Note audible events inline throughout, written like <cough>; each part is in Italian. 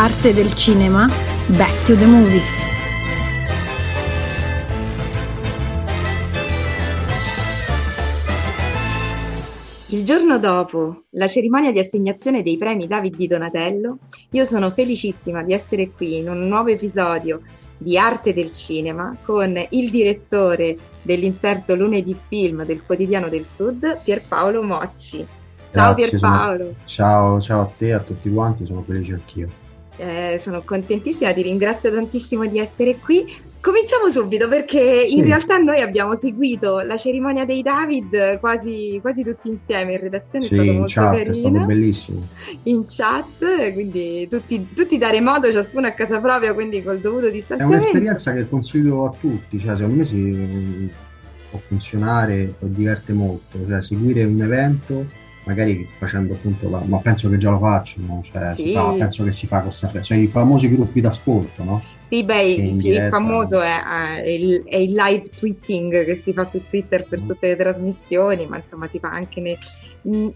Arte del cinema, Back to the Movies. Il giorno dopo la cerimonia di assegnazione dei premi David di Donatello, io sono felicissima di essere qui in un nuovo episodio di Arte del Cinema con il direttore dell'inserto Lunedì Film del Quotidiano del Sud, Pierpaolo Mocci. Ciao Grazie, Pierpaolo. sono- Ciao, ciao a te, a tutti quanti, sono felice anch'io. Eh, sono contentissima, ti ringrazio tantissimo di essere qui. Cominciamo subito perché Sì. in realtà noi abbiamo seguito la cerimonia dei David quasi, quasi tutti insieme in redazione, è Sì, stato in molto chat è stato carino. bellissimo. In chat, quindi tutti, tutti dare modo, ciascuno a casa propria, quindi col dovuto È distanziamento. un'esperienza che consiglio a tutti, cioè secondo me si, può funzionare diverte molto, cioè seguire un evento magari facendo appunto la, ma penso che già lo facciano, cioè Sì. fa- penso che si fa con Sanremo, cioè i famosi gruppi d'ascolto, no? Sì, beh, il, il famoso è, è il, è il live tweeting che si fa su Twitter per Mm. tutte le trasmissioni, ma insomma si fa anche ne-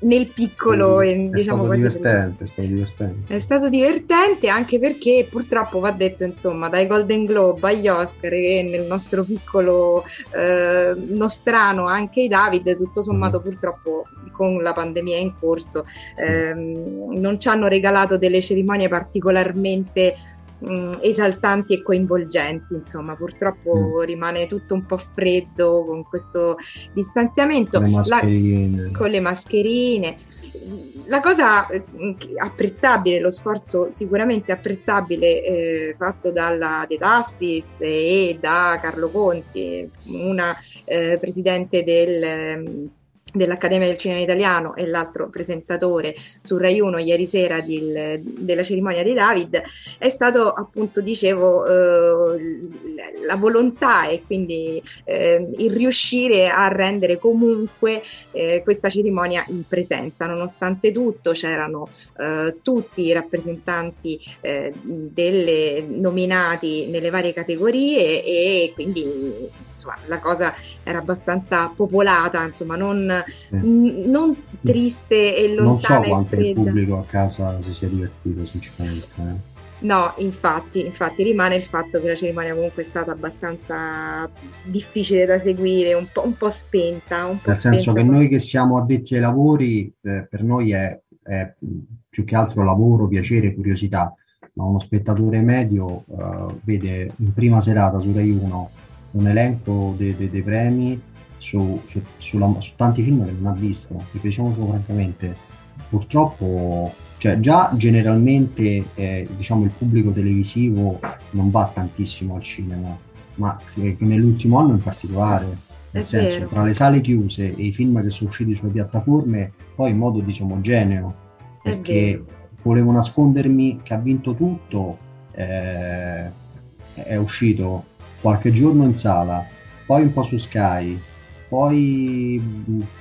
nel piccolo e è diciamo stato quasi divertente, è stato divertente. È stato divertente anche perché purtroppo va detto, insomma, dai Golden Globe agli Oscar e nel nostro piccolo eh, nostrano anche i David, tutto sommato Mhm. purtroppo con la pandemia in corso ehm, non ci hanno regalato delle cerimonie particolarmente mh, esaltanti e coinvolgenti, insomma, purtroppo rimane tutto un po' freddo con questo distanziamento. Con le La- mascherine. con le mascherine. La cosa che- apprezzabile, lo sforzo sicuramente apprezzabile eh, fatto dalla De Tassis e da Carlo Conti, una eh, presidente del, dell'Accademia del Cinema Italiano e l'altro presentatore su Rai 1 ieri sera del- della cerimonia dei David, è stato appunto, dicevo, eh, la volontà e quindi eh, il riuscire a rendere comunque eh, questa cerimonia in presenza. Nonostante tutto c'erano eh, tutti i rappresentanti eh, delle nominati nelle varie categorie e quindi insomma, la cosa era abbastanza popolata, insomma non, Sì. n- non triste e Non so lontana quanto il pubblico a casa si sia divertito, sinceramente. eh. No, infatti, infatti rimane il fatto che la cerimonia comunque è stata abbastanza difficile da seguire, un po', un po' spenta. Un po' Nel senso spenta. che noi che siamo addetti ai lavori, eh, per noi è, è più che altro lavoro, piacere, curiosità, ma uno spettatore medio eh, vede in prima serata su Rai 1 un elenco dei, dei- dei premi su, su- sulla- su tanti film che non ha visto, perché diciamocelo francamente, purtroppo, cioè già generalmente eh, diciamo il pubblico televisivo non va tantissimo al cinema, ma eh, nell'ultimo anno in particolare. Nel È senso, vero. tra le sale chiuse e i film che sono usciti sulle piattaforme, poi in modo disomogeneo, perché volevo nascondermi che ha vinto tutto, eh, è uscito qualche giorno in sala, poi un po' su Sky, poi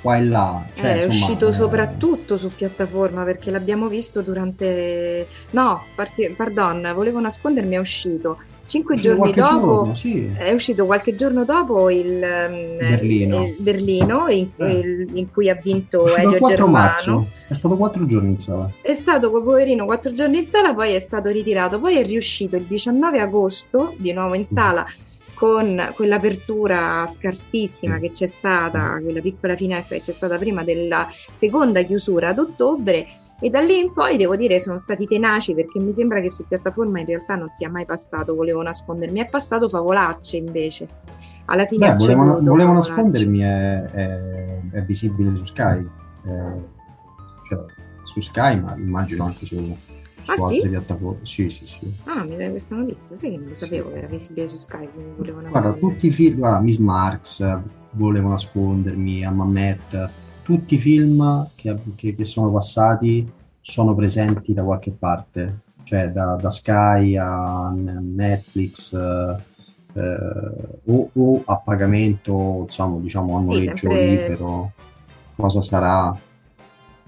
qua e là. Cioè, Eh, è insomma, uscito eh, soprattutto su piattaforma perché l'abbiamo visto durante... No, parti- pardon, volevo nascondermi, è uscito cinque uscito giorni dopo. giorno, sì. È uscito qualche giorno dopo il ehm, Berlino. il Berlino, in, Eh. il- in cui ha vinto Elio 4 Germano. marzo, è stato quattro giorni in sala. È stato poverino quattro giorni in sala, poi è stato ritirato, poi è riuscito il 19 agosto di nuovo in sala con quell'apertura scarsissima che c'è stata, quella piccola finestra che c'è stata prima della seconda chiusura ad ottobre. E da lì in poi devo dire sono stati tenaci perché mi sembra che su piattaforma in realtà non sia mai passato, volevo nascondermi, è passato Favolacce invece. Alla fine Beh, volevo, volevo Favolacce. nascondermi, è, è- è visibile su Sky, eh, cioè su Sky, ma immagino anche su, su Ah, sì? altre piattaforme. Sì, sì, sì. Ah, mi dai questa notizia? Sai che non lo Sì. sapevo che era visibile su Skype, quindi volevo Guarda, tutti i film, guarda, Miss Marx, Volevo nascondermi, a Mamet, tutti i film che, che- che sono passati sono presenti da qualche parte, cioè da, da Sky a Netflix eh, eh, o, o a pagamento, insomma, diciamo a Sì, noleggio sempre- libero, cosa sarà?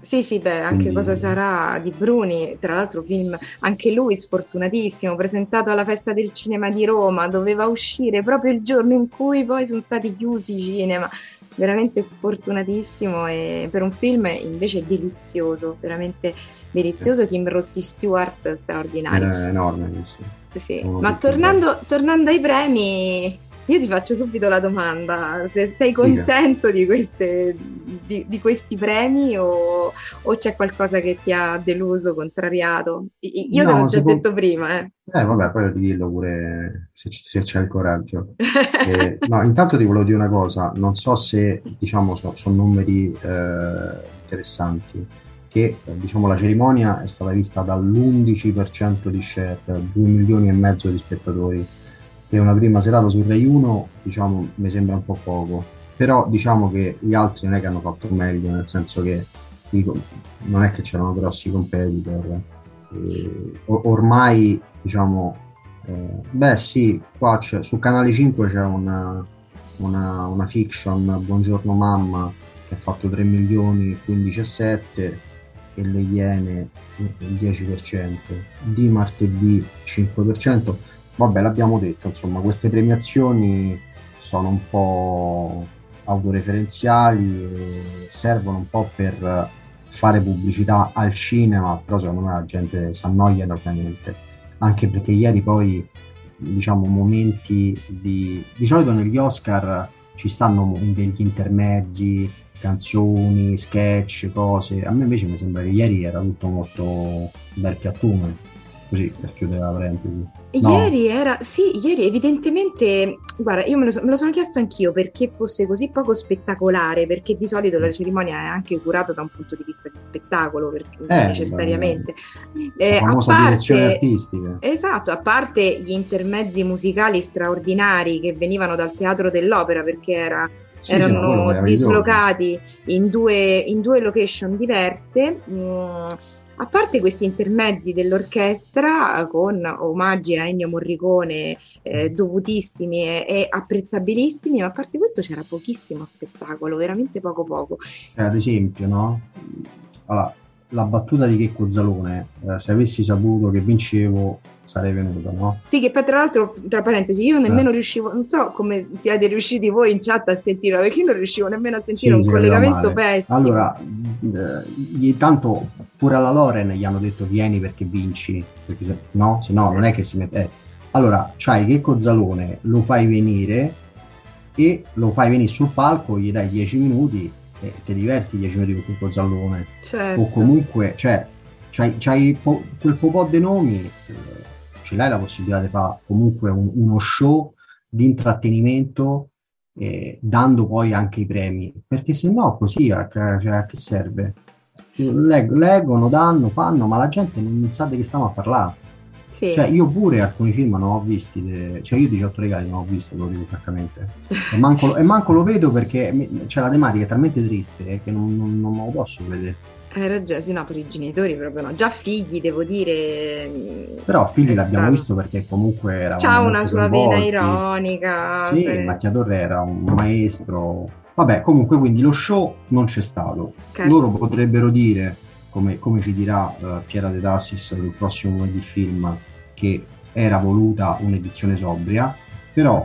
Sì, sì, beh, anche Quindi- Cosa sarà di Bruni, tra l'altro film anche lui sfortunatissimo, presentato alla Festa del Cinema di Roma, doveva uscire proprio il giorno in cui poi sono stati chiusi i cinema, veramente sfortunatissimo e per un film invece delizioso, veramente delizioso, Kim Rossi Stewart straordinario. Era enorme. Sì, Uno ma tornando, tornando ai premi, io ti faccio subito la domanda, se sei contento di, queste, di, di questi premi o, o c'è qualcosa che ti ha deluso, contrariato? Io te No, l'ho già secondo- detto prima, eh. Eh, vabbè, poi dillo pure se, se c'è il coraggio. <laughs> Eh, no, intanto ti volevo dire una cosa, non so se, diciamo, so- sono numeri eh, interessanti, che diciamo la cerimonia è stata vista dall'11% di share, 2 milioni e mezzo di spettatori, e una prima serata su Rai 1, diciamo, mi sembra un po' poco, però diciamo che gli altri non è che hanno fatto meglio, nel senso che dico, non è che c'erano grossi competitor, eh, o- ormai diciamo eh, beh sì, qua c'è, su Canale 5 c'è una, una, una fiction, Buongiorno Mamma, che ha fatto 3 milioni 15 e 7 e le Iene il 10%, di martedì 5%. Vabbè, l'abbiamo detto, insomma, queste premiazioni sono un po' autoreferenziali, servono un po' per fare pubblicità al cinema, però secondo me la gente si annoia enormemente. Anche perché ieri poi diciamo momenti di di solito negli Oscar ci stanno degli intermezzi canzoni, sketch, cose. A me invece mi sembra che ieri era tutto molto bel piattume così per chiudere la parentesi No. Ieri era, sì, ieri evidentemente, guarda, io me lo, so- me lo sono chiesto anch'io perché fosse così poco spettacolare, perché di solito la cerimonia è anche curata da un punto di vista di spettacolo, perché, Eh, necessariamente. la Eh, a famosa direzione parte, artistica esatto, a parte gli intermezzi musicali straordinari che venivano dal teatro dell'opera, perché era, Sì, erano dislocati in due, in due location diverse. mm, a parte questi intermezzi dell'orchestra eh, con omaggi a Ennio Morricone eh, dovutissimi e, e apprezzabilissimi, ma a parte questo c'era pochissimo spettacolo, veramente poco poco. Cioè, ad esempio, no? Allora, la battuta di Checco Zalone, eh, se avessi saputo che vincevo sarei venuto, no? Sì, che poi tra l'altro, tra parentesi, io nemmeno riuscivo, non so come siete riusciti voi in chat a sentirlo, perché io non riuscivo nemmeno a sentire Sì, un collegamento pessimo. Allora, eh, tanto pure alla Loren gli hanno detto vieni perché vinci, perché se, no? Se no non è che si mette... eh. Allora, c'hai Checco Zalone, lo fai venire e lo fai venire sul palco, gli dai 10 minuti e ti diverti 10 minuti con Checco Zalone. Certo. o comunque, cioè, c'hai, c'hai po- quel po' di nomi, eh, ce l'hai la possibilità di fare comunque un- uno show di intrattenimento, eh, dando poi anche i premi, perché se no così a, cioè, a che serve? Leg- leggono, danno, fanno, ma la gente non sa di che stiamo a parlare. Sì. Cioè, io pure alcuni film non ho visti, de- cioè io 18 regali non ho visto, lo dico francamente. E manco, e manco lo vedo perché mi- cioè, la tematica è talmente triste che non, non- non lo posso vedere. Ragione, sì, no, per i genitori proprio no. Già figli, devo dire. Però figli è l'abbiamo stato- visto perché comunque eravamo C'ha una sua coinvolti. ironica. Sì, se- Mattia Torre era un maestro. Vabbè, comunque quindi lo show non c'è stato. scherzo. Loro potrebbero dire, come, come ci dirà eh, Piera De Tassis sul prossimo lunedì film, che era voluta un'edizione sobria, però,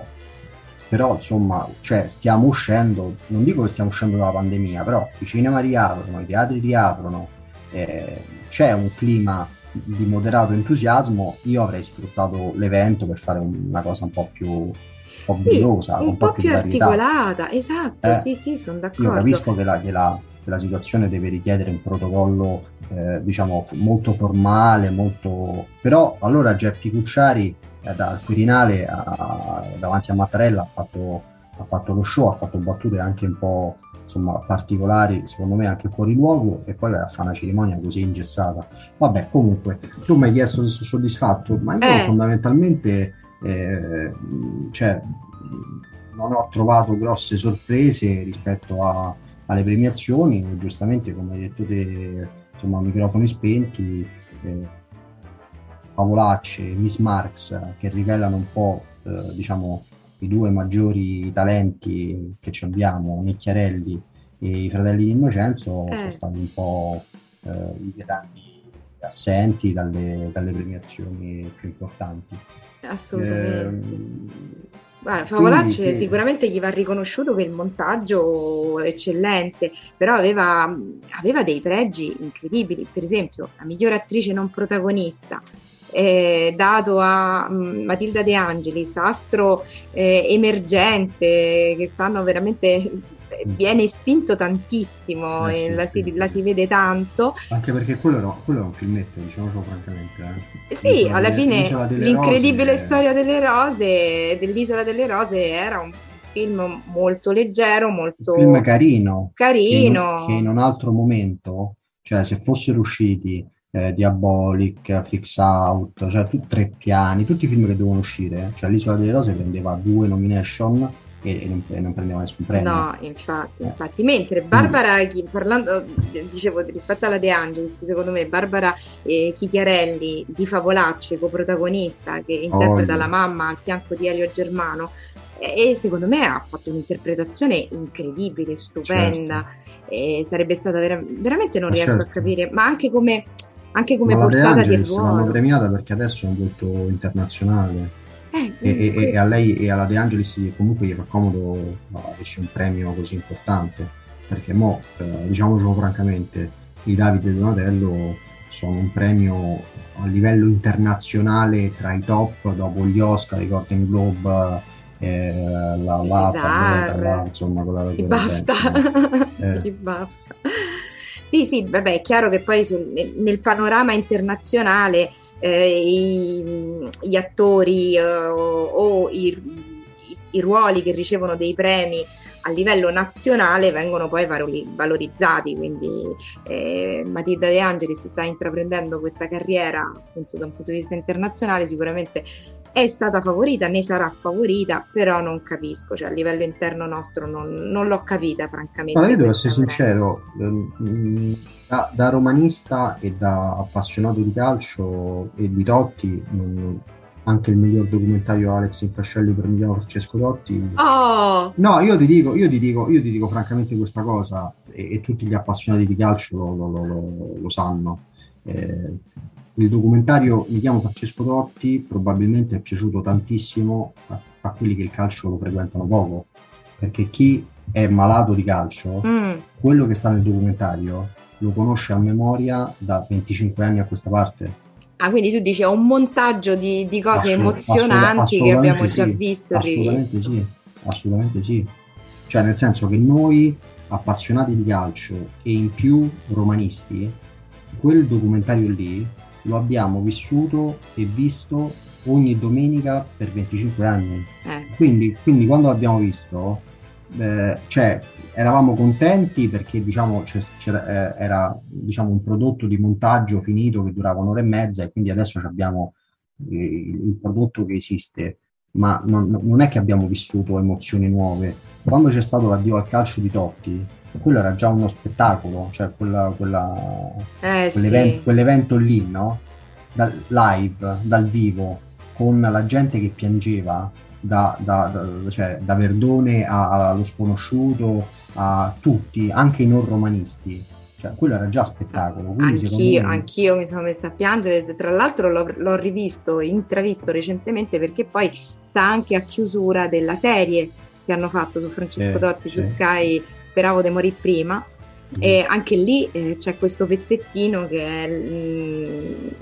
però insomma, cioè, stiamo uscendo, non dico che stiamo uscendo dalla pandemia, però i cinema riaprono, i teatri riaprono, eh, c'è un clima di moderato entusiasmo, io avrei sfruttato l'evento per fare un- una cosa un po' più, un po' Sì, con un po' più varietà. articolata, esatto, Eh, sì, sì, sono Io d'accordo. capisco che la, che la- che la situazione deve richiedere un protocollo, eh, diciamo, f- molto formale, molto... però allora Geppi Cucciari dal Quirinale a- davanti a Mattarella ha fatto, ha fatto lo show, ha fatto battute anche un po' insomma, particolari, secondo me anche fuori luogo, e poi a fare una cerimonia così ingessata. Vabbè, comunque, tu mi hai chiesto se sono soddisfatto, ma io Eh. fondamentalmente, eh, cioè, non ho trovato grosse sorprese rispetto a- alle premiazioni, giustamente come hai detto te, insomma, microfoni spenti, eh, favolacce, Miss Marx, che rivelano un po', eh, diciamo, i due maggiori talenti che ci abbiamo, Nicchiarelli e i fratelli di Innocenzo, Eh. sono stati un po', eh, i veterani assenti dalle, dalle, premiazioni più importanti. Assolutamente. Eh, Guarda, Favolacci quindi, sicuramente gli va riconosciuto che il montaggio è eccellente, però aveva, aveva, dei pregi incredibili. Per esempio, la migliore attrice non protagonista, eh, dato a um, Matilda De Angelis, astro eh, emergente, che stanno veramente viene spinto tantissimo eh sì, e la, sì, si, la, si, vede tanto. Anche perché quello, no, quello è un filmetto, diciamo francamente. Eh. Sì, l'isola alla delle, fine l'incredibile rose, storia delle rose, dell'isola delle rose era un film molto leggero, molto... Un film carino. Carino. Che in, che in un altro momento, cioè se fossero usciti eh, Diabolic, Fix Out, cioè tu, tre piani, tutti i film che devono uscire, cioè l'Isola delle Rose prendeva due nomination e, e, non, e non, prendeva nessun premio. No, infatti, eh. infatti. Mentre Barbara, chi, parlando, dicevo rispetto alla De Angelis, secondo me Barbara eh, Chichiarelli di Favolacci, coprotagonista, che interpreta oh, la mamma al fianco di Elio Germano, e secondo me ha fatto un'interpretazione incredibile, stupenda, certo. sarebbe stata vera- veramente non ma riesco certo. a capire, ma anche come, anche come ma portata di ruolo. l'hanno premiata perché adesso è un volto internazionale eh, e, e, e, a lei e alla De Angelis comunque gli fa comodo no, esce un premio così importante perché mo, eh, diciamocelo francamente i Davide Donatello sono un premio a livello internazionale tra i top dopo gli Oscar, i Golden Globe eh, la LAPA, insomma quella che basta, <laughs> eh. basta. Sì, sì, vabbè, è chiaro che poi nel panorama internazionale eh, i, gli attori eh, o i, i, ruoli che ricevono dei premi a livello nazionale vengono poi valorizzati, quindi eh, Matilda De Angelis sta intraprendendo questa carriera appunto da un punto di vista internazionale, sicuramente è stata favorita, ne sarà favorita, però non capisco, cioè a livello interno nostro non, non l'ho capita francamente. Ma io devo essere sincero, ehm, da, da, romanista e da appassionato di calcio e di Totti, non, anche il miglior documentario Alex Infascelli per Milano Francesco Totti. Oh. No, io ti dico, io ti dico, io ti dico francamente questa cosa, e, e tutti gli appassionati di calcio lo, lo, lo, lo sanno. Eh, il documentario Mi chiamo Francesco Totti probabilmente è piaciuto tantissimo a, a, quelli che il calcio lo frequentano poco, perché chi è malato di calcio, mm. quello che sta nel documentario lo conosce a memoria da 25 anni a questa parte. Ah, quindi tu dici è un montaggio di, di cose Assolut- emozionanti che abbiamo sì, già visto. Assolutamente sì, assolutamente sì. Cioè nel senso che noi appassionati di calcio e in più romanisti, quel documentario lì lo abbiamo vissuto e visto ogni domenica per 25 anni. Eh. Quindi, quindi, quando l'abbiamo visto, eh, cioè, eravamo contenti perché diciamo, eh, era diciamo, un prodotto di montaggio finito che durava un'ora e mezza e quindi adesso abbiamo eh, il prodotto che esiste, ma non, non, è che abbiamo vissuto emozioni nuove. Quando c'è stato l'addio al calcio di Totti, quello era già uno spettacolo, cioè quella, quella, eh, quell'evento, sì. quell'evento, lì, no? Dal live, dal vivo, con la gente che piangeva, da, da, da, cioè, da Verdone allo sconosciuto, a tutti, anche i non romanisti. Cioè, quello era già spettacolo. Anch'io, me... anch'io, mi sono messa a piangere. Tra l'altro l'ho, l'ho rivisto, intravisto recentemente perché poi sta anche a chiusura della serie che hanno fatto su Francesco eh, Dotti sì. su Sky speravo di morire prima. Mm. E anche lì eh, c'è questo pezzettino che è, mh,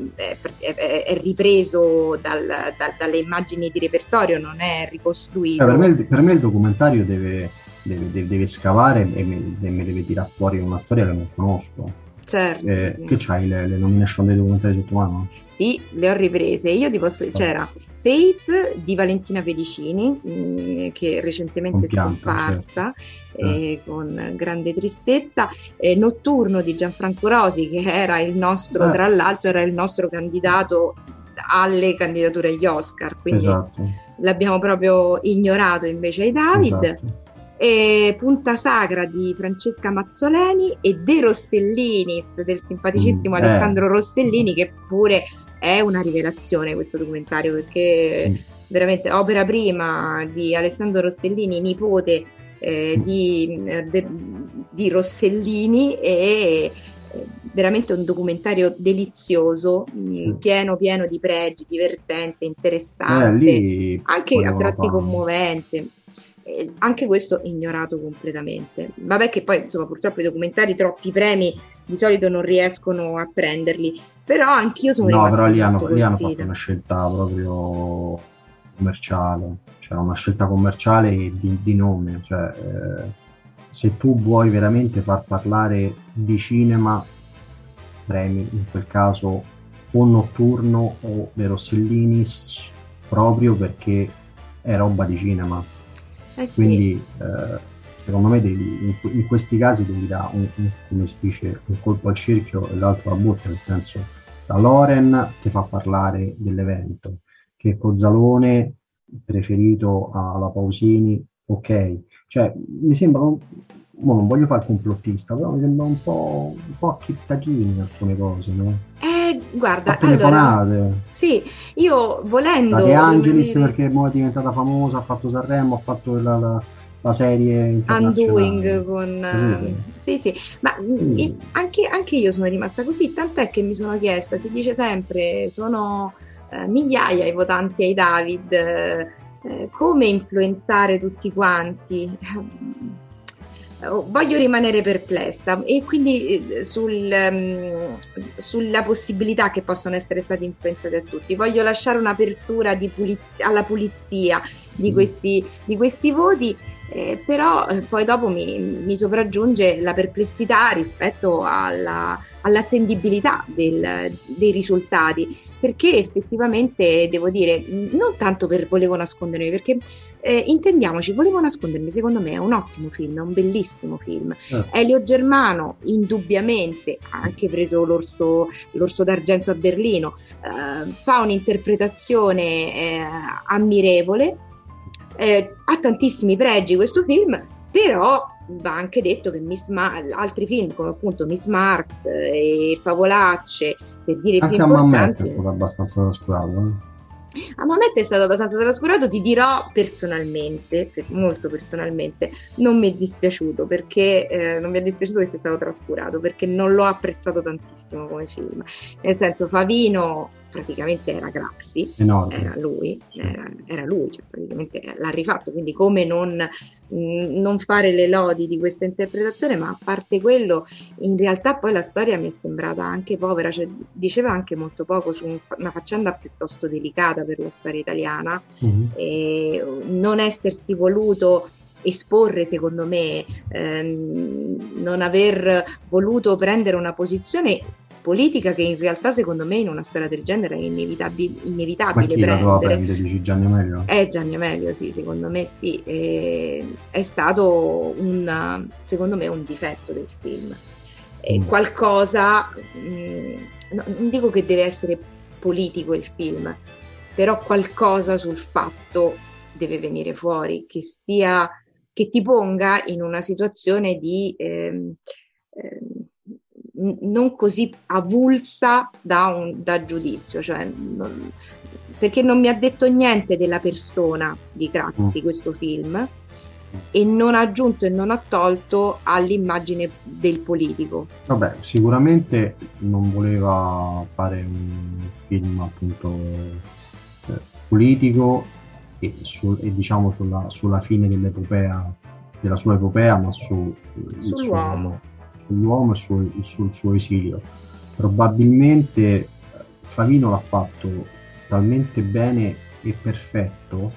mm, è, è, è ripreso dal, da, dalle immagini di repertorio, non è ricostruito. Eh, per, me, per, me, il documentario deve, deve, deve, deve scavare e me, me, deve tirare fuori una storia che non conosco. Certo, eh, sì. Che c'hai le, le nomination dei documentari sotto mano? Sì, le ho riprese. Io ti posso. C'era Faith di Valentina Pedicini, mh, mm, che recentemente è scomparsa certo. eh, con grande tristezza, eh, Notturno di Gianfranco Rosi, che era il nostro, ah. tra l'altro, era il nostro candidato alle candidature agli Oscar, quindi esatto. l'abbiamo proprio ignorato invece ai David. Esatto. Punta Sacra di Francesca Mazzoleni e De Rostellinis del simpaticissimo mm, Alessandro eh. Rostellini che pure è una rivelazione questo documentario perché mm. veramente opera prima di Alessandro Rossellini, nipote eh, mm. di, eh, de, di, Rossellini e veramente un documentario delizioso, mh, pieno pieno di pregi, divertente, interessante, Eh, anche a tratti fare. commovente. Eh, anche questo ignorato completamente. Vabbè che poi insomma purtroppo i documentari troppi premi di solito non riescono a prenderli, però anch'io sono No, però lì hanno, lì hanno fatto una scelta proprio commerciale, cioè una scelta commerciale di, di nome. Cioè, eh, se tu vuoi veramente far parlare di cinema, premi in quel caso o Notturno o De Rossellini proprio perché è roba di cinema. Eh sì. Quindi eh, secondo me devi, in, in questi casi devi dare un, un- come si dice, un colpo al cerchio e l'altro alla botte, nel senso la Loren ti fa parlare dell'evento, che Cozzalone preferito alla Pausini, ok, cioè mi sembra, un- mo non voglio fare il complottista, però mi sembra un po', un po' acchittatini alcune cose, no? Eh, guarda, A allora, telefonate. sì, io volendo... La De Angelis rimanere- perché è diventata famosa, ha fatto Sanremo, ha fatto la, la- la serie. Undoing con eh, sì sì ma mm, anche, anche io sono rimasta così tant'è che mi sono chiesta si dice sempre sono eh, migliaia i votanti ai David eh, come influenzare tutti quanti <laughs> Voglio rimanere perplessa e quindi eh, sul, ehm, sulla possibilità che possono essere stati influenzati a tutti. Voglio lasciare un'apertura di puliz- alla pulizia di Mm. questi, di questi voti, eh, però eh, poi dopo mi, mi sopraggiunge la perplessità rispetto alla- all'attendibilità del- dei risultati, perché effettivamente devo dire, non tanto per volevo nascondermi, perché eh, intendiamoci, volevo nascondermi, secondo me è un ottimo film, è un bellissimo film. Eh. Elio Germano, indubbiamente, ha anche preso l'orso, l'orso d'argento a Berlino, eh, fa un'interpretazione eh, ammirevole, eh, ha tantissimi pregi questo film, però va anche detto che Miss Ma- altri film come appunto Miss Marx eh, e Favolacce, per dire i più Anche a importanti, è stato abbastanza trascurato. eh. a Mamet è stato abbastanza trascurato, ti dirò personalmente, per- molto personalmente, non mi è dispiaciuto perché eh, non mi è dispiaciuto che sia stato trascurato perché non l'ho apprezzato tantissimo come film. Nel senso, Favino praticamente era Enorme. era lui, era, era lui, cioè praticamente l'ha rifatto, quindi come non, mh, non fare le lodi di questa interpretazione, ma a parte quello, in realtà poi la storia mi è sembrata anche povera, cioè diceva anche molto poco su un- una faccenda piuttosto delicata per la storia italiana, Mhm. e non essersi voluto esporre secondo me ehm, non aver voluto prendere una posizione politica che in realtà secondo me in una storia del genere è inevitabil- Ma inevitabile chi la doveva prendere prendere? Dici Gianni Amelio? è Gianni Amelio, sì, secondo me sì, e- è stato un, secondo me un difetto del film. Mm. qualcosa, mh, no, non dico che deve essere politico il film, però qualcosa sul fatto deve venire fuori, che sia, che ti ponga in una situazione di ehm, ehm, non così avulsa da, un, da giudizio, cioè non- perché non mi ha detto niente della persona di Craxi questo film e non ha aggiunto e non ha tolto all'immagine del politico. Vabbè, sicuramente non voleva fare un film appunto eh, politico e, su- e diciamo sulla, sulla fine dell'epopea, della sua epopea, ma su, il suo- Sull'uomo. Sull'uomo e sul, sul suo esilio. Probabilmente eh, Favino l'ha fatto talmente bene e perfetto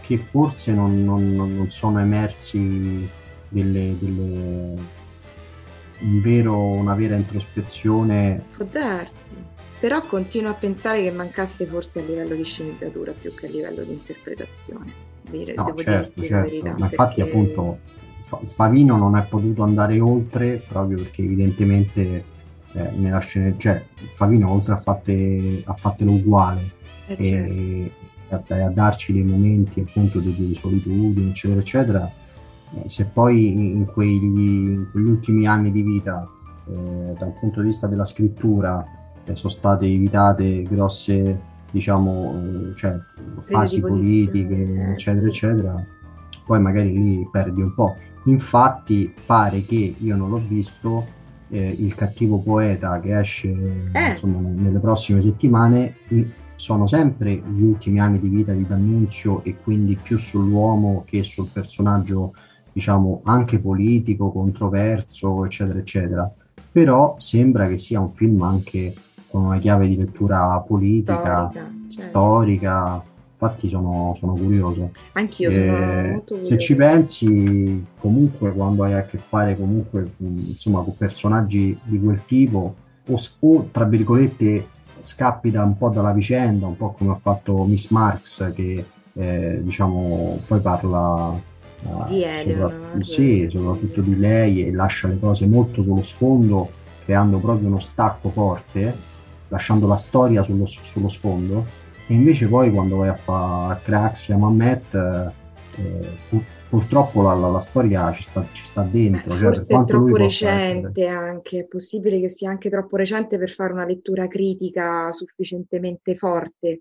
che forse non, non- non- sono emersi delle, delle- un vero- una vera introspezione. Può darsi, però continuo a pensare che mancasse forse a livello di sceneggiatura più che a livello di interpretazione. Dire, No, devo certo, certo, verità, ma infatti perché- appunto Favino non è potuto andare oltre proprio perché evidentemente eh, nella scena, cioè Favino oltre a, fatte, a fatelo uguale. Eh, certo. e a, a darci dei momenti appunto di, di solitudine eccetera eccetera. Eh, se poi in, quegli, in quegli ultimi anni di vita eh, dal punto di vista della scrittura eh, sono state evitate grosse diciamo eh, cioè, fasi politiche eccetera eccetera poi magari lì perdi un po' infatti pare che io non l'ho visto eh, Il cattivo poeta che esce eh. insomma, nelle prossime settimane, sono sempre gli ultimi anni di vita di D'Annunzio e quindi più sull'uomo che sul personaggio, diciamo, anche politico, controverso, eccetera, eccetera. Però sembra che sia un film anche con una chiave di lettura politica, storica, certo. storica infatti sono, sono curioso. Anch'io e sono molto curioso. Se ci pensi, comunque quando hai a che fare comunque insomma, con personaggi di quel tipo, o, o tra virgolette scappi da un po' dalla vicenda, un po' come ha fatto Miss Marx che eh, diciamo poi parla uh, di Eleanor, sopra- sì, soprattutto di lei e lascia le cose molto sullo sfondo creando proprio uno stacco forte lasciando la storia sullo, sullo sfondo e invece poi quando vai a fare Crax, Mamet, eh, pur, purtroppo la, la, la, storia ci sta, ci sta dentro. Cioè, Forse è troppo recente anche, è possibile che sia anche troppo recente per fare una lettura critica sufficientemente forte.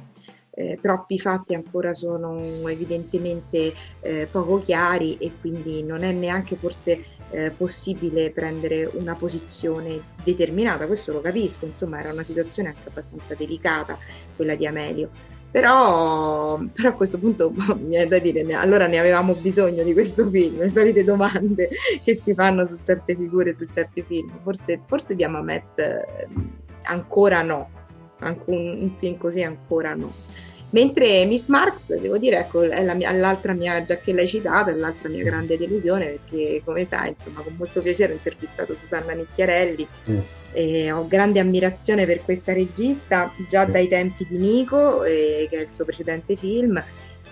Eh, troppi fatti ancora sono evidentemente eh, poco chiari e quindi non è neanche forse eh, possibile prendere una posizione determinata, questo lo capisco, insomma era una situazione anche abbastanza delicata quella di Amelio. Però, però a questo punto <laughs> mi viene da dire, allora ne avevamo bisogno di questo film, le solite domande <laughs> che si fanno su certe figure, su certi film. Forse, forse di Amamet eh, ancora no, un, un film così ancora no. Mentre Miss Marx, devo dire, ecco, è la mia, l'altra mia, già che l'hai citata, è l'altra mia grande delusione, perché come sai, insomma, con molto piacere ho intervistato Susanna Nicchiarelli mm. e ho grande ammirazione per questa regista, già mm. dai tempi di Nico, eh, che è il suo precedente film,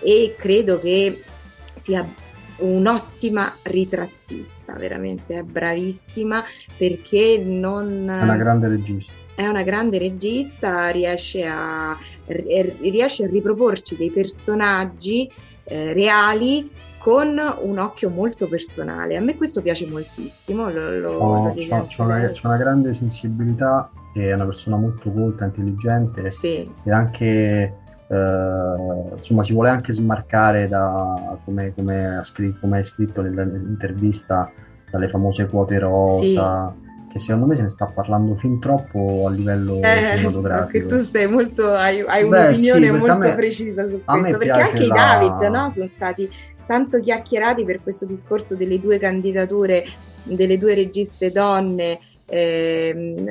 e credo che sia un'ottima ritrattista, veramente è bravissima perché non... È una grande regista è una grande regista, riesce a, riesce a riproporci dei personaggi eh, reali con un occhio molto personale. A me questo piace moltissimo. Lo, lo, oh, c'è, c'è, una, c'è, una, grande sensibilità, è una persona molto colta, intelligente sì. e anche eh, insomma si vuole anche smarcare da come, come, ha scritto, come hai scritto nell'intervista dalle famose quote rosa. Sì che secondo me se ne sta parlando fin troppo a livello eh, cinematografico. <laughs> tu sei molto, hai, hai un'opinione sì, molto me, precisa su questo, perché anche la... i David no, sono stati tanto chiacchierati per questo discorso delle due candidature delle due registe donne eh,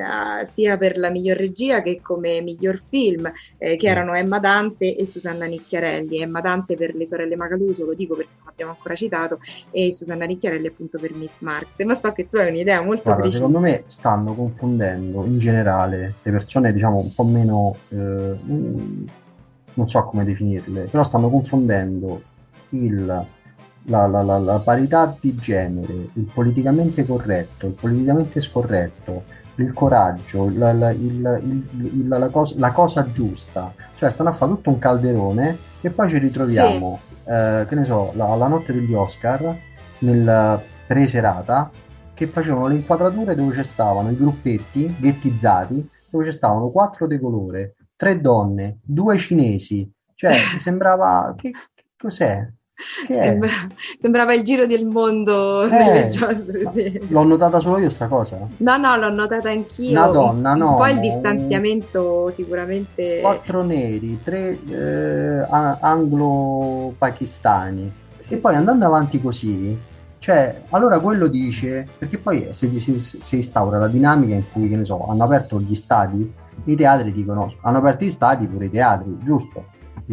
sia per la miglior regia che come miglior film, eh, che erano Emma Dante e Susanna Nicchiarelli. Emma Dante per Le sorelle Macaluso, lo dico perché non abbiamo ancora citato, e Susanna Nicchiarelli appunto per Miss Marx. Ma so che tu hai un'idea molto Guarda, precisa. Secondo me stanno confondendo in generale le persone, diciamo, un po' meno... Eh, non so come definirle, però stanno confondendo il la, la, la, la, parità di genere, il politicamente corretto, il politicamente scorretto, il coraggio, la, il, il, il, cosa, la, cosa, giusta, cioè stanno a fare tutto un calderone e poi ci ritroviamo, sì. eh, che ne so, la, notte degli Oscar, nel pre-serata, che facevano le inquadrature dove ci stavano i gruppetti ghettizzati, dove ci stavano quattro di colore, tre donne, due cinesi, cioè <laughs> sembrava... che, che cos'è? Sembra, sembrava il giro del mondo eh, delle giostre. Sì. L'ho notata solo io sta cosa? No, no, l'ho notata anch'io. Una donna, no. Poi il distanziamento sicuramente... Quattro neri, tre eh, anglo-pakistani. Sì, e poi sì. andando avanti così, cioè, allora quello dice, perché poi si, si, si instaura la dinamica in cui, che ne so, hanno aperto gli stadi, i teatri dicono, hanno aperto gli stadi pure i teatri, giusto?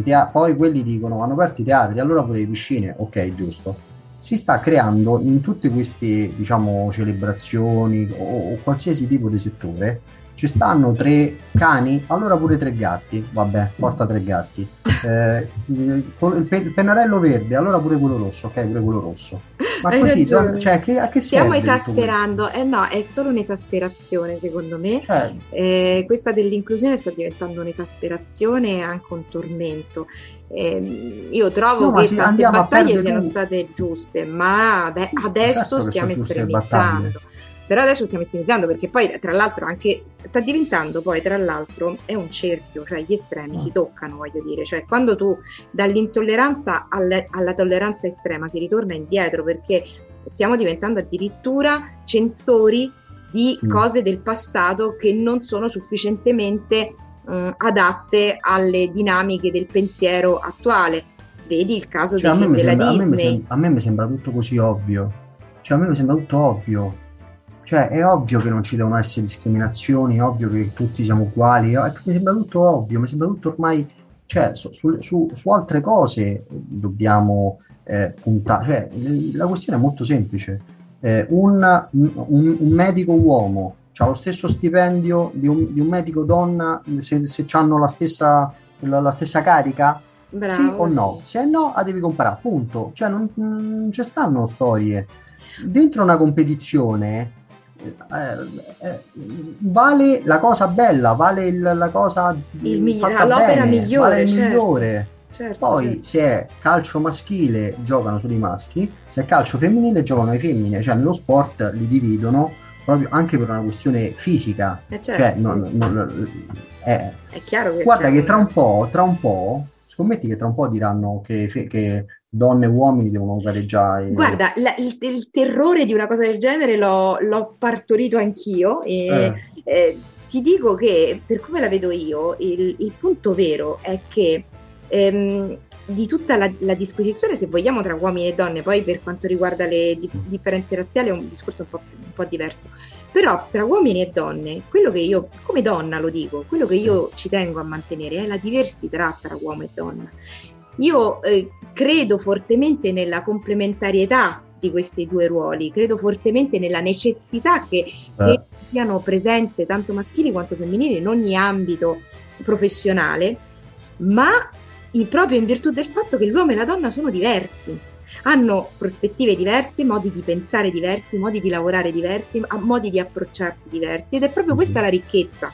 Te- poi quelli dicono hanno aperto i teatri, allora pure le piscine, ok, giusto. Si sta creando in tutte queste, diciamo, celebrazioni o, o qualsiasi tipo di settore, ci stanno tre cani, allora pure tre gatti, vabbè, porta tre gatti. Eh, il, il, pennarello verde, allora pure quello rosso, ok, pure quello rosso. Ma Hai così, cioè, che, a che Stiamo esasperando, eh no, è solo un'esasperazione secondo me. Cioè. Eh, questa dell'inclusione sta diventando un'esasperazione e anche un tormento. Eh, io trovo no, che tante battaglie siano state giuste, ma ade- <laughs> adesso certo stiamo estremizzando però adesso stiamo ottimizzando perché poi tra l'altro anche sta diventando poi tra l'altro è un cerchio, cioè gli estremi si ah. toccano voglio dire, cioè quando tu dall'intolleranza alle, alla tolleranza estrema si ritorna indietro perché stiamo diventando addirittura censori di mm. cose del passato che non sono sufficientemente eh, adatte alle dinamiche del pensiero attuale. Vedi il caso cioè, di, a della sembra, Disney. A me, sembra, a me mi sembra tutto così ovvio. Cioè, a me mi sembra tutto ovvio. Cioè, è ovvio che non ci devono essere discriminazioni, è ovvio che tutti siamo uguali, eh, mi sembra tutto ovvio, mi sembra tutto ormai... Cioè, su, su, su altre cose dobbiamo eh, puntare. Cioè, la questione è molto semplice. Eh, un, un, un medico uomo ha lo stesso stipendio di un, di un medico donna se, se hanno la stessa, la, la stessa carica? Bravo, sì o no? Sì. Se no, la devi comprare, punto. Cioè, non, non ci stanno storie. Dentro una competizione vale la cosa bella, vale il, la cosa il migliore, l'opera bene, migliore, vale il certo. migliore. Certo, Poi certo. se è calcio maschile giocano solo i maschi, se è calcio femminile giocano le femmine, cioè nello sport li dividono proprio anche per una questione fisica. Eh certo, cioè, non, sì, non, è, è, chiaro che guarda che tra un po', tra un po', scommetti che tra un po' diranno che, che donne e uomini devono gareggiare. Guarda, la, il, il, terrore di una cosa del genere l'ho, l'ho partorito anch'io e eh. Eh, ti dico che per come la vedo io, il, il punto vero è che ehm, di tutta la, la, disquisizione, se vogliamo, tra uomini e donne, poi per quanto riguarda le di, differenze razziali è un discorso un po', un po' diverso, però tra uomini e donne, quello che io, come donna lo dico, quello che io ci tengo a mantenere è la diversità tra uomo e donna. Io eh, credo fortemente nella complementarietà di questi due ruoli, credo fortemente nella necessità che, eh. che siano presenti tanto maschili quanto femminili in ogni ambito professionale, ma proprio in virtù del fatto che l'uomo e la donna sono diversi, hanno prospettive diverse, modi di pensare diversi, modi di lavorare diversi, modi di approcciarsi diversi ed è proprio questa la ricchezza.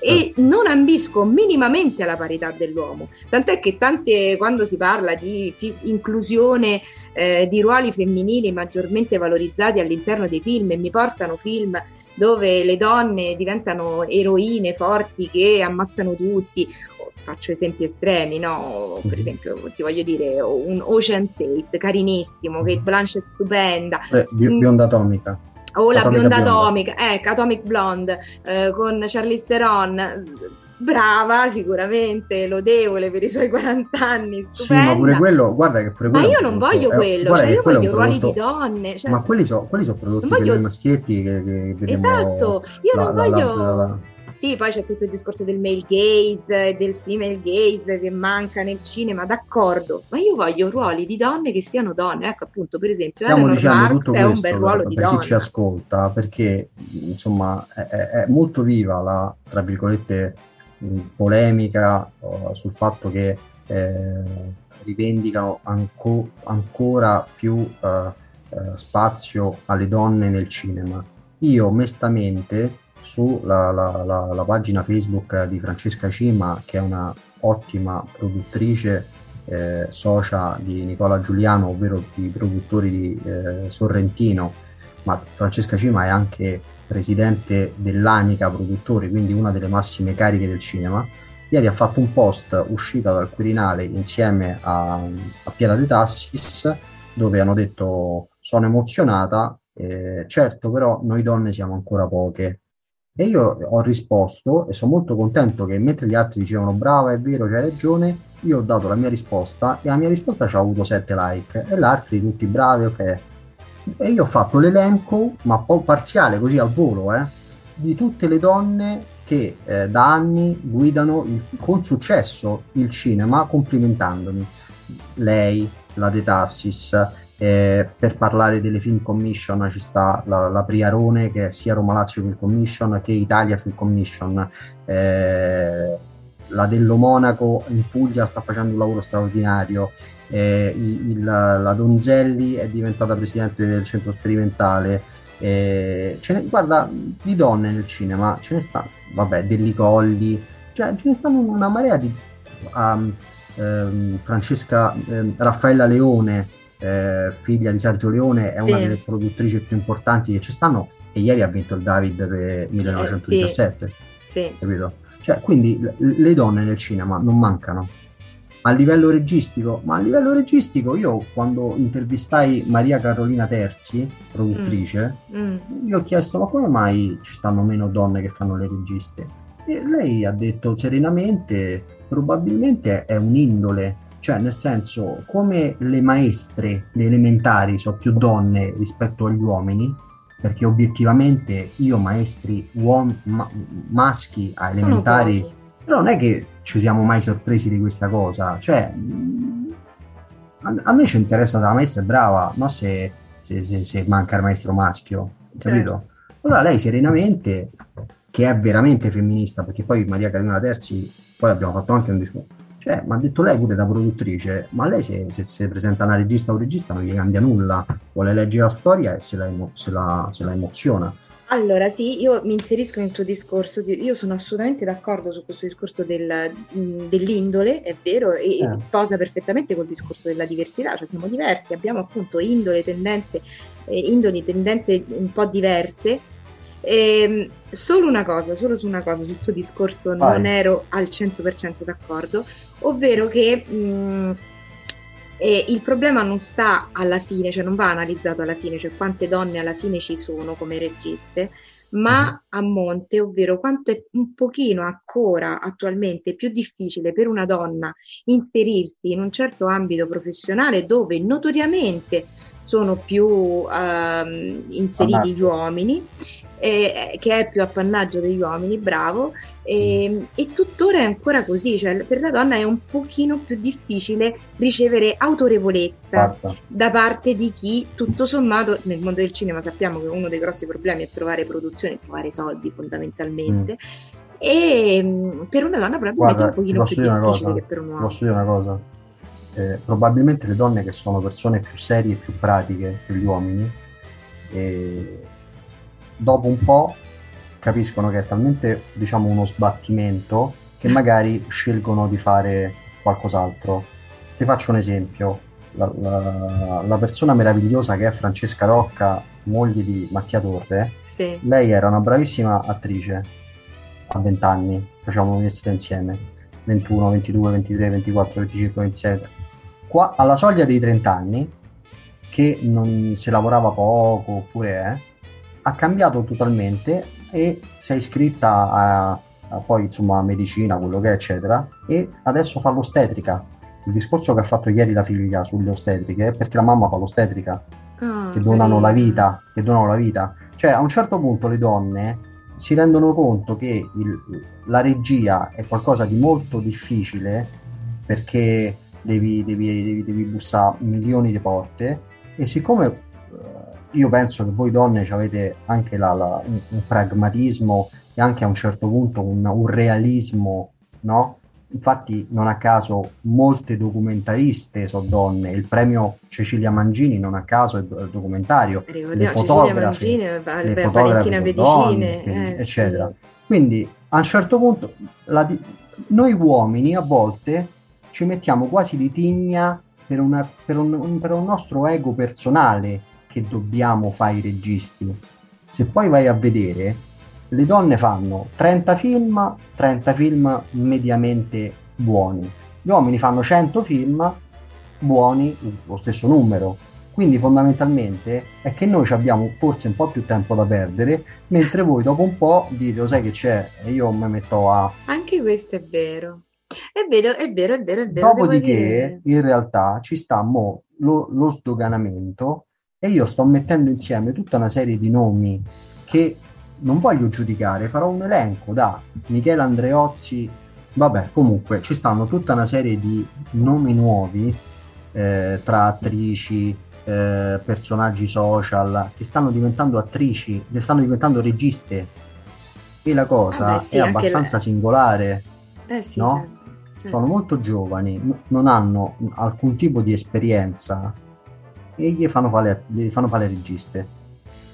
E non ambisco minimamente alla parità dell'uomo, tant'è che tante, quando si parla di fi- inclusione eh, di ruoli femminili maggiormente valorizzati all'interno dei film e mi portano film dove le donne diventano eroine forti che ammazzano tutti faccio esempi estremi, no? Per mhm. esempio, ti voglio dire, un Ocean State carinissimo, che Blanche è stupenda. Eh, bionda atomica. O la bionda atomica, ecco, Atomic Blonde, eh, con Charlize Theron, brava sicuramente, lodevole per i suoi 40 anni, stupenda. Sì, ma pure quello, guarda che pure quello... Ma io non voglio quello, cioè io voglio ruoli di donne. Cioè... Ma quelli sono so prodotti voglio... per maschietti che, che Esatto, io la, non la, voglio... La, sì, poi c'è tutto il discorso del male gaze, del female gaze che manca nel cinema, d'accordo, ma io voglio ruoli di donne che siano donne. Ecco, appunto, per esempio, Stiamo Eleanor dicendo Marx tutto è questo un bel ruolo di per donna. chi ci ascolta, perché insomma è, è molto viva la, tra virgolette, polemica uh, sul fatto che eh, rivendicano anco, ancora più uh, uh, spazio alle donne nel cinema. Io onestamente sulla la, la, la pagina Facebook di Francesca Cima, che è una ottima produttrice eh, socia di Nicola Giuliano, ovvero i produttori di eh, Sorrentino, ma Francesca Cima è anche presidente dell'Anica Produttori, quindi una delle massime cariche del cinema. Ieri ha fatto un post uscita dal Quirinale insieme a, a Piera De Tassis, dove hanno detto sono emozionata, eh, certo però noi donne siamo ancora poche, e io ho risposto e sono molto contento che mentre gli altri dicevano brava, è vero, c'hai ragione, io ho dato la mia risposta e la mia risposta ci ha avuto 7 like e gli altri tutti bravi, ok. E io ho fatto l'elenco, ma un po' parziale, così al volo, eh, di tutte le donne che eh, da anni guidano il, con successo il cinema complimentandomi. Lei, la De Tassis, eh, per parlare delle film commission ci sta la, la Priarone che è sia Roma Lazio Film Commission che Italia Film Commission. Eh, la Dello Monaco in Puglia sta facendo un lavoro straordinario. Eh, il, la Donzelli è diventata presidente del centro sperimentale. Eh, ne, guarda, di donne nel cinema ce ne stanno, vabbè, Delli Colli, cioè ce ne stanno una marea di. Um, um, Francesca um, Raffaella Leone eh, figlia di Sergio Leone, è una delle produttrici più importanti che ci stanno e ieri ha vinto il David per 1917. Sì. Capito? Cioè, quindi le donne nel cinema non mancano. a livello registico, ma a livello registico io quando intervistai Maria Carolina Terzi, produttrice, mm. Mm. io ho chiesto ma come mai ci stanno meno donne che fanno le registe? E lei ha detto serenamente, probabilmente è un'indole, cioè nel senso come le maestre le elementari sono più donne rispetto agli uomini, perché obiettivamente io maestri uom- ma- maschi a elementari, però non è che ci siamo mai sorpresi di questa cosa, cioè a, a me ci interessa se la maestra è brava, non se, se, se, se manca il maestro maschio, capito? Certo. Allora lei serenamente, che è veramente femminista, perché poi Maria Carolina Terzi, poi abbiamo fatto anche un discorso, cioè, mi ha detto lei pure da produttrice, ma lei se, se, se presenta una regista o un regista non gli cambia nulla, vuole leggere la storia e se la, se la, se la emoziona. Allora, sì, io mi inserisco nel tuo discorso, io sono assolutamente d'accordo su questo discorso del, dell'indole, è vero, e eh. sposa perfettamente col discorso della diversità, cioè siamo diversi, abbiamo appunto indole, tendenze, eh, indoli, tendenze un po' diverse, e, solo una cosa, solo su una cosa, sul tuo discorso Vai. non ero al 100% d'accordo, ovvero che mh, eh, il problema non sta alla fine, cioè non va analizzato alla fine, cioè quante donne alla fine ci sono come registe, ma uh-huh. a monte, ovvero quanto è un pochino ancora attualmente più difficile per una donna inserirsi in un certo ambito professionale dove notoriamente sono più uh, inseriti gli uomini eh, che è più appannaggio degli uomini, bravo, e, mm. e, tuttora è ancora così, cioè per la donna è un pochino più difficile ricevere autorevolezza Fatta. da parte di chi tutto sommato nel mondo del cinema sappiamo che uno dei grossi problemi è trovare produzione, trovare soldi fondamentalmente. Mm. E per una donna probabilmente è un pochino più difficile cosa, che per un uomo. Posso dire una cosa? Eh, probabilmente le donne che sono persone più serie e più pratiche degli uomini eh, dopo un po' capiscono che è talmente diciamo uno sbattimento che magari scelgono di fare qualcos'altro. Ti faccio un esempio. La, la, la persona meravigliosa che è Francesca Rocca, moglie di Mattia Torre, sì. lei era una bravissima attrice a 20 anni, facciamo l'università insieme, 21, 22, 23, 24, 25, 26. Qua alla soglia dei 30 anni, che non si lavorava poco oppure è, eh, ha cambiato totalmente e si è iscritta a, a poi insomma a medicina, quello che è, eccetera, e adesso fa l'ostetrica. Il discorso che ha fatto ieri la figlia sulle ostetriche è perché la mamma fa l'ostetrica, oh, che donano carina. la vita, che donano la vita. Cioè, a un certo punto le donne si rendono conto che il, la regia è qualcosa di molto difficile perché devi, devi, devi, devi bussare milioni di porte e siccome io penso che voi donne avete anche la, la, un, un, pragmatismo e anche a un certo punto un, un realismo, no? Infatti, non a caso, molte documentariste sono donne. Il premio Cecilia Mangini, non a caso, è documentario. le fotografe, Mangini, le fotografe Pedicine, donne, eh, eccetera. Sì. Quindi, a un certo punto, la, noi uomini a volte ci mettiamo quasi di tigna per, una, per, un, per un nostro ego personale che dobbiamo fare i registi. Se poi vai a vedere, le donne fanno 30 film, 30 film mediamente buoni. Gli uomini fanno 100 film buoni, lo stesso numero. Quindi fondamentalmente è che noi abbiamo forse un po' più tempo da perdere, mentre voi dopo un po' dite, oh, sai che c'è, e io mi metto a... Anche questo è vero. È vero, è vero, è vero, è vero. Dopodiché, in realtà, ci sta mo lo, lo sdoganamento e io sto mettendo insieme tutta una serie di nomi che non voglio giudicare, farò un elenco da Michele Andreozzi, vabbè, comunque ci stanno tutta una serie di nomi nuovi eh, tra attrici, eh, personaggi social che stanno diventando attrici, che stanno diventando registe e la cosa eh sì, è abbastanza la... singolare, eh sì, no? Certo, certo. Sono molto giovani, non hanno alcun tipo di esperienza e gli fanno fare, gli fanno fare registe.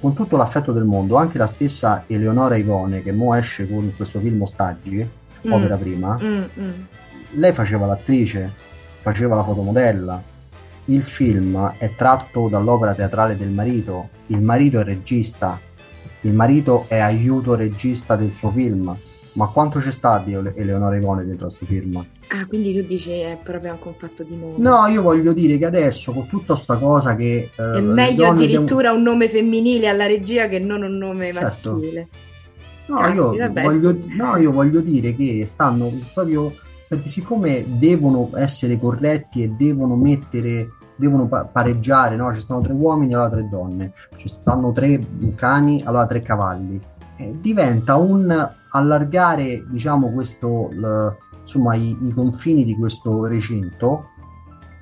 Con tutto l'affetto del mondo, anche la stessa Eleonora Ivone, che mo esce con questo film Ostaggi, mm. opera prima, mm, mm. lei faceva l'attrice, faceva la fotomodella. Il film è tratto dall'opera teatrale del marito, il marito è regista, il marito è aiuto regista del suo film. Ma quanto c'è stato Eleonora Ivone dentro a questo film? Ah, quindi tu dici è proprio anche un fatto di nome. No, io voglio dire che adesso con tutta questa cosa che... Eh, è meglio addirittura devono... un nome femminile alla regia che non un nome certo. maschile. No, ah, io voglio, no, io voglio dire che stanno proprio... Perché siccome devono essere corretti e devono mettere devono pareggiare, no? Ci stanno tre uomini, allora tre donne, ci stanno tre cani, allora tre cavalli. Eh, diventa un allargare, diciamo, questo, l, insomma, i, i confini di questo recinto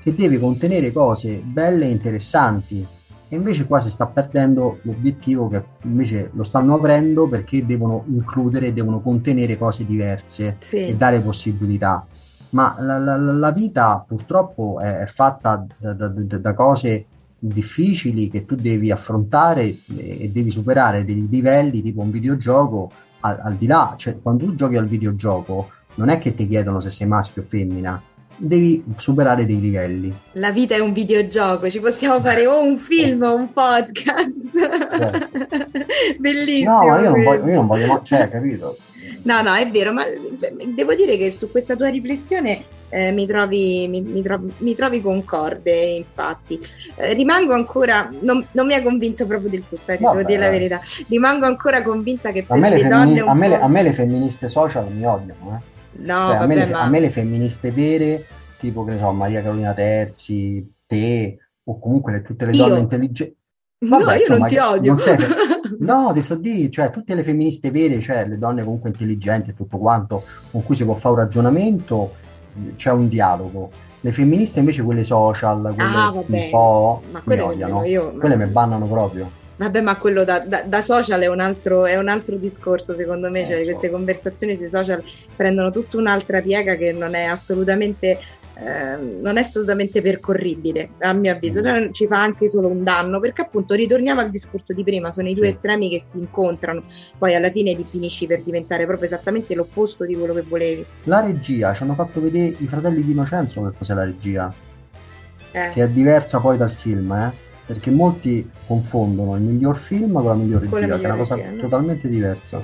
che deve contenere cose belle e interessanti e invece qua si sta perdendo l'obiettivo che invece lo stanno aprendo perché devono includere, devono contenere cose diverse sì. e dare possibilità ma la, la, la vita purtroppo è, è fatta da, da, da, cose difficili che tu devi affrontare e devi superare dei livelli tipo un videogioco al, al di là, cioè quando tu giochi al videogioco non è che ti chiedono se sei maschio o femmina, devi superare dei livelli. La vita è un videogioco, ci possiamo fare o un film o un podcast. Certo. <laughs> Bellissimo. No, io non voglio, io non voglio, cioè, capito? No, no, è vero, ma devo dire che su questa tua riflessione eh, mi, trovi, mi, mi, trovi, mi, trovi, concorde, infatti. Eh, rimango ancora, non, non, mi ha convinto proprio del tutto, eh, devo dire la verità. Rimango ancora convinta che per a me le, femmini- a me le, a me le femministe social mi odiano, eh. No, cioè, vabbè, a, me le, ma... a me le femministe vere, tipo che ne so, Maria Carolina Terzi, te, o comunque le, tutte le donne intelligenti. no, io insomma, non ti odio. Non <laughs> No, ti sto di, cioè tutte le femministe vere, cioè le donne comunque intelligenti e tutto quanto, con cui si può fare un ragionamento, c'è un dialogo. Le femministe invece quelle social, quelle ah, un po' ma mi odiano, io, quelle mi bannano proprio. Vabbè, ma quello da, da, da social è un, altro, è un, altro, discorso, secondo me. Cioè, eh, queste so. conversazioni sui social prendono tutta un'altra piega che non è assolutamente Ehm, non è assolutamente percorribile a mio avviso, cioè, ci fa anche solo un danno perché appunto ritorniamo al discorso di prima, sono i due estremi che si incontrano, poi alla fine ti finisci per diventare proprio esattamente l'opposto di quello che volevi. La regia, ci hanno fatto vedere i fratelli di Innocenzo che cos'è la regia, eh. che è diversa poi dal film, eh? Perché molti confondono il miglior film con la miglior regia, che è una cosa regia, no? totalmente diversa.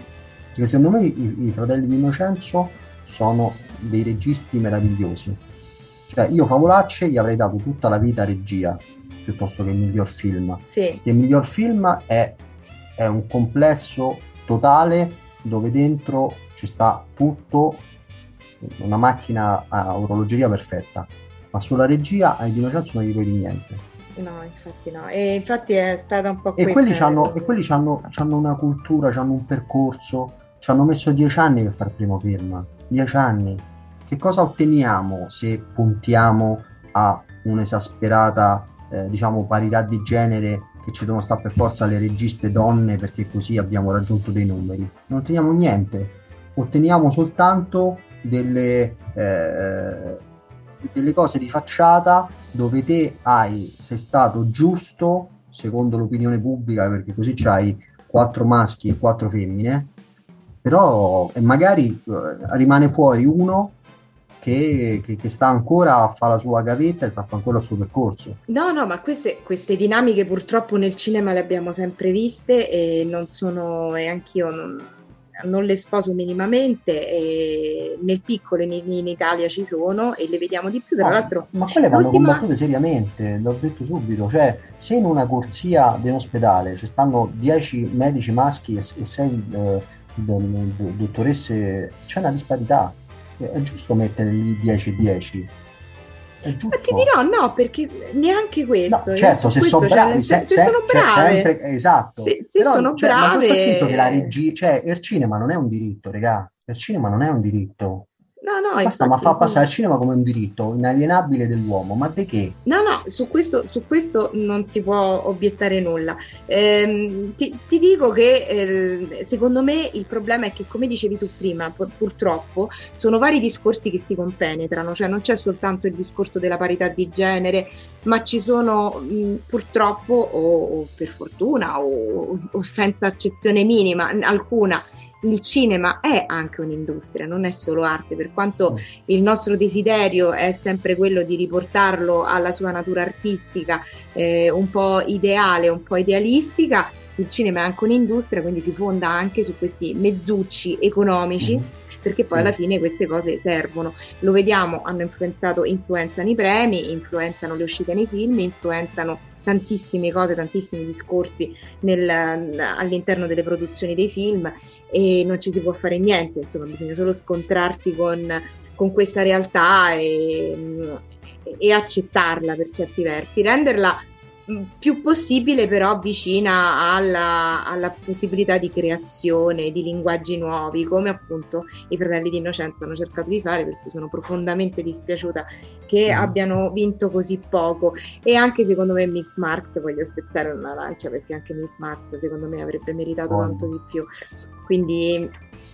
Perché secondo me i, i fratelli di Innocenzo sono dei registi meravigliosi cioè, io Favolacce gli avrei dato tutta la vita a regia piuttosto che il miglior film. Sì. il miglior film è, è un complesso totale dove dentro ci sta tutto, una macchina a orologeria perfetta, ma sulla regia ai Dinocenzo non gli puoi di niente. No, infatti no. E infatti è stata un po' E quelli, c'hanno, e quelli c'hanno una cultura, c'hanno un percorso, ci hanno messo dieci anni per fare il primo film. Dieci anni che cosa otteniamo se puntiamo a un'esasperata eh, diciamo parità di genere che ci devono stare per forza le registe donne perché così abbiamo raggiunto dei numeri non otteniamo niente otteniamo soltanto delle, eh, delle cose di facciata dove te hai sei stato giusto secondo l'opinione pubblica perché così c'hai quattro maschi e quattro femmine però magari eh, rimane fuori uno che, che, che, sta ancora a fare la sua gavetta e sta ancora il suo percorso. No, no, ma queste, queste, dinamiche purtroppo nel cinema le abbiamo sempre viste e non sono, e anch'io non, non le sposo minimamente, e nel piccolo in, in, Italia ci sono e le vediamo di più, tra no, l'altro... Ma quelle vanno l'ultima... combattute seriamente, l'ho detto subito, cioè se in una corsia di un ospedale ci stanno 10 medici maschi e 6 eh, dottoresse, c'è una disparità è giusto mettere lì 10 e 10. È giusto. Ma ti dirò no, perché neanche questo. No, certo, se, sono bravi, se, se, se, sono brave, sempre, esatto. Se, Però, sono cioè, brave, ma scritto che la regia, cioè il cinema non è un diritto, regà. Il cinema non è un diritto. No, no, Basta, ma fa passare il cinema come un diritto inalienabile dell'uomo, ma di che? No, no, su questo, su questo non si può obiettare nulla. Ehm, ti, ti, dico che eh, secondo me il problema è che, come dicevi tu prima, pur, purtroppo sono vari discorsi che si compenetrano, cioè non c'è soltanto il discorso della parità di genere, ma ci sono mh, purtroppo, o, o, per fortuna, o, o senza accezione minima, alcuna, il cinema è anche un'industria, non è solo arte, per quanto mm. il nostro desiderio è sempre quello di riportarlo alla sua natura artistica, eh, un po' ideale, un po' idealistica, il cinema è anche un'industria, quindi si fonda anche su questi mezzucci economici. Mm perché poi alla fine queste cose servono. Lo vediamo, hanno influenzato, influenzano i premi, influenzano le uscite nei film, influenzano tantissime cose, tantissimi discorsi nel, all'interno delle produzioni dei film e non ci si può fare niente, insomma bisogna solo scontrarsi con, con questa realtà e, e accettarla per certi versi, renderla più possibile però vicina alla, alla, possibilità di creazione di linguaggi nuovi come appunto i fratelli di Innocenza hanno cercato di fare per cui sono profondamente dispiaciuta che mm. abbiano vinto così poco e anche secondo me Miss Marx voglio spezzare una lancia perché anche Miss Marx secondo me avrebbe meritato oh. tanto di più quindi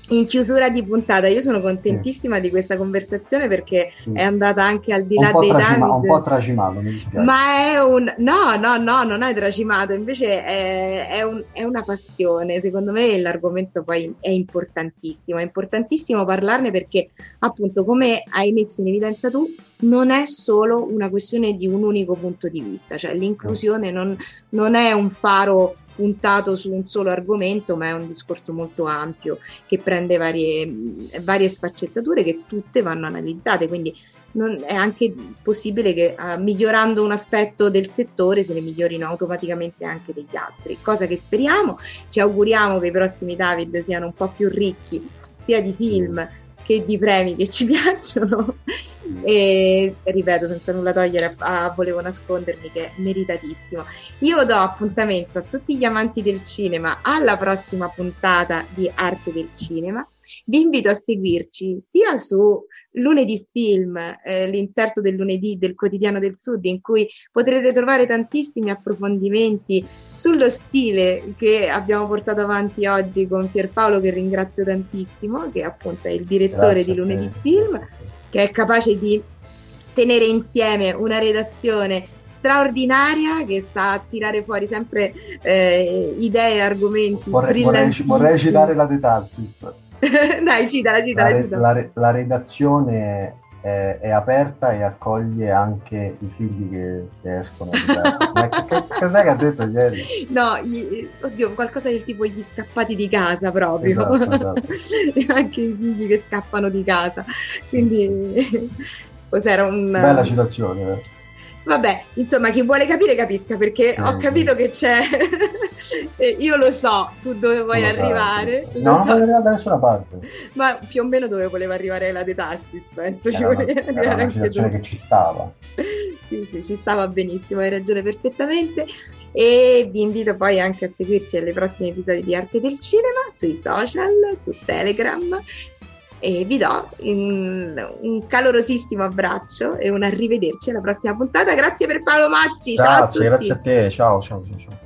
in chiusura di puntata, io sono contentissima sì. di questa conversazione perché sì. è andata anche al di là dei tracima, Un po' tracimato, mi dispiace. Ma è un... No, no, no, non è tracimato, invece è, è, un, è una passione. Secondo me l'argomento poi è importantissimo, è importantissimo parlarne perché appunto come hai messo in evidenza tu, non è solo una questione di un unico punto di vista, cioè l'inclusione non, non è un faro puntato su un solo argomento, ma è un discorso molto ampio che prende varie, varie sfaccettature che tutte vanno analizzate. Quindi non, è anche possibile che uh, migliorando un aspetto del settore se ne migliorino automaticamente anche degli altri, cosa che speriamo. Ci auguriamo che i prossimi David siano un po' più ricchi sia di film che di premi che ci <laughs> piacciono. E ripeto senza nulla togliere a, volevo nascondermi che è meritatissimo. Io do appuntamento a tutti gli amanti del cinema alla prossima puntata di Arte del Cinema. Vi invito a seguirci sia su lunedì film, eh, l'inserto del lunedì del quotidiano del Sud, in cui potrete trovare tantissimi approfondimenti sullo stile che abbiamo portato avanti oggi con Pierpaolo, che ringrazio tantissimo, che appunto è il direttore Grazie di lunedì film, che è capace di tenere insieme una redazione straordinaria che sta a tirare fuori sempre eh, idee, argomenti. Vorrei, vorrei, vorrei citare la De Tassis. <laughs> Dai, citala, citala, la, citala. La, la redazione è, è, aperta e accoglie anche i figli che, che escono. <laughs> Ma che, che, cos'è che ha detto ieri? No, gli, oddio, qualcosa del tipo gli scappati di casa proprio. Esatto, <laughs> esatto. anche i figli che scappano di casa. Quindi sì, sì. cos'era un... Bella citazione. Eh. Vabbè, insomma, chi vuole capire capisca perché sì, ho capito sì. che c'è. <laughs> Io lo so, tu dove vuoi lo arrivare. So, no, non vuoi arrivare da nessuna parte. Ma più o meno dove voleva arrivare la De Tassis, penso. Era ci voleva una, arrivare una situazione che ci stava. sì, sì, ci stava benissimo, hai ragione perfettamente. E vi invito poi anche a seguirci alle prossime episodi di Arte del Cinema sui social, su Telegram e vi do un, un, calorosissimo abbraccio e un arrivederci alla prossima puntata. Grazie per Paolo Macci. Grazie, ciao a grazie a te. Ciao, ciao, ciao. ciao.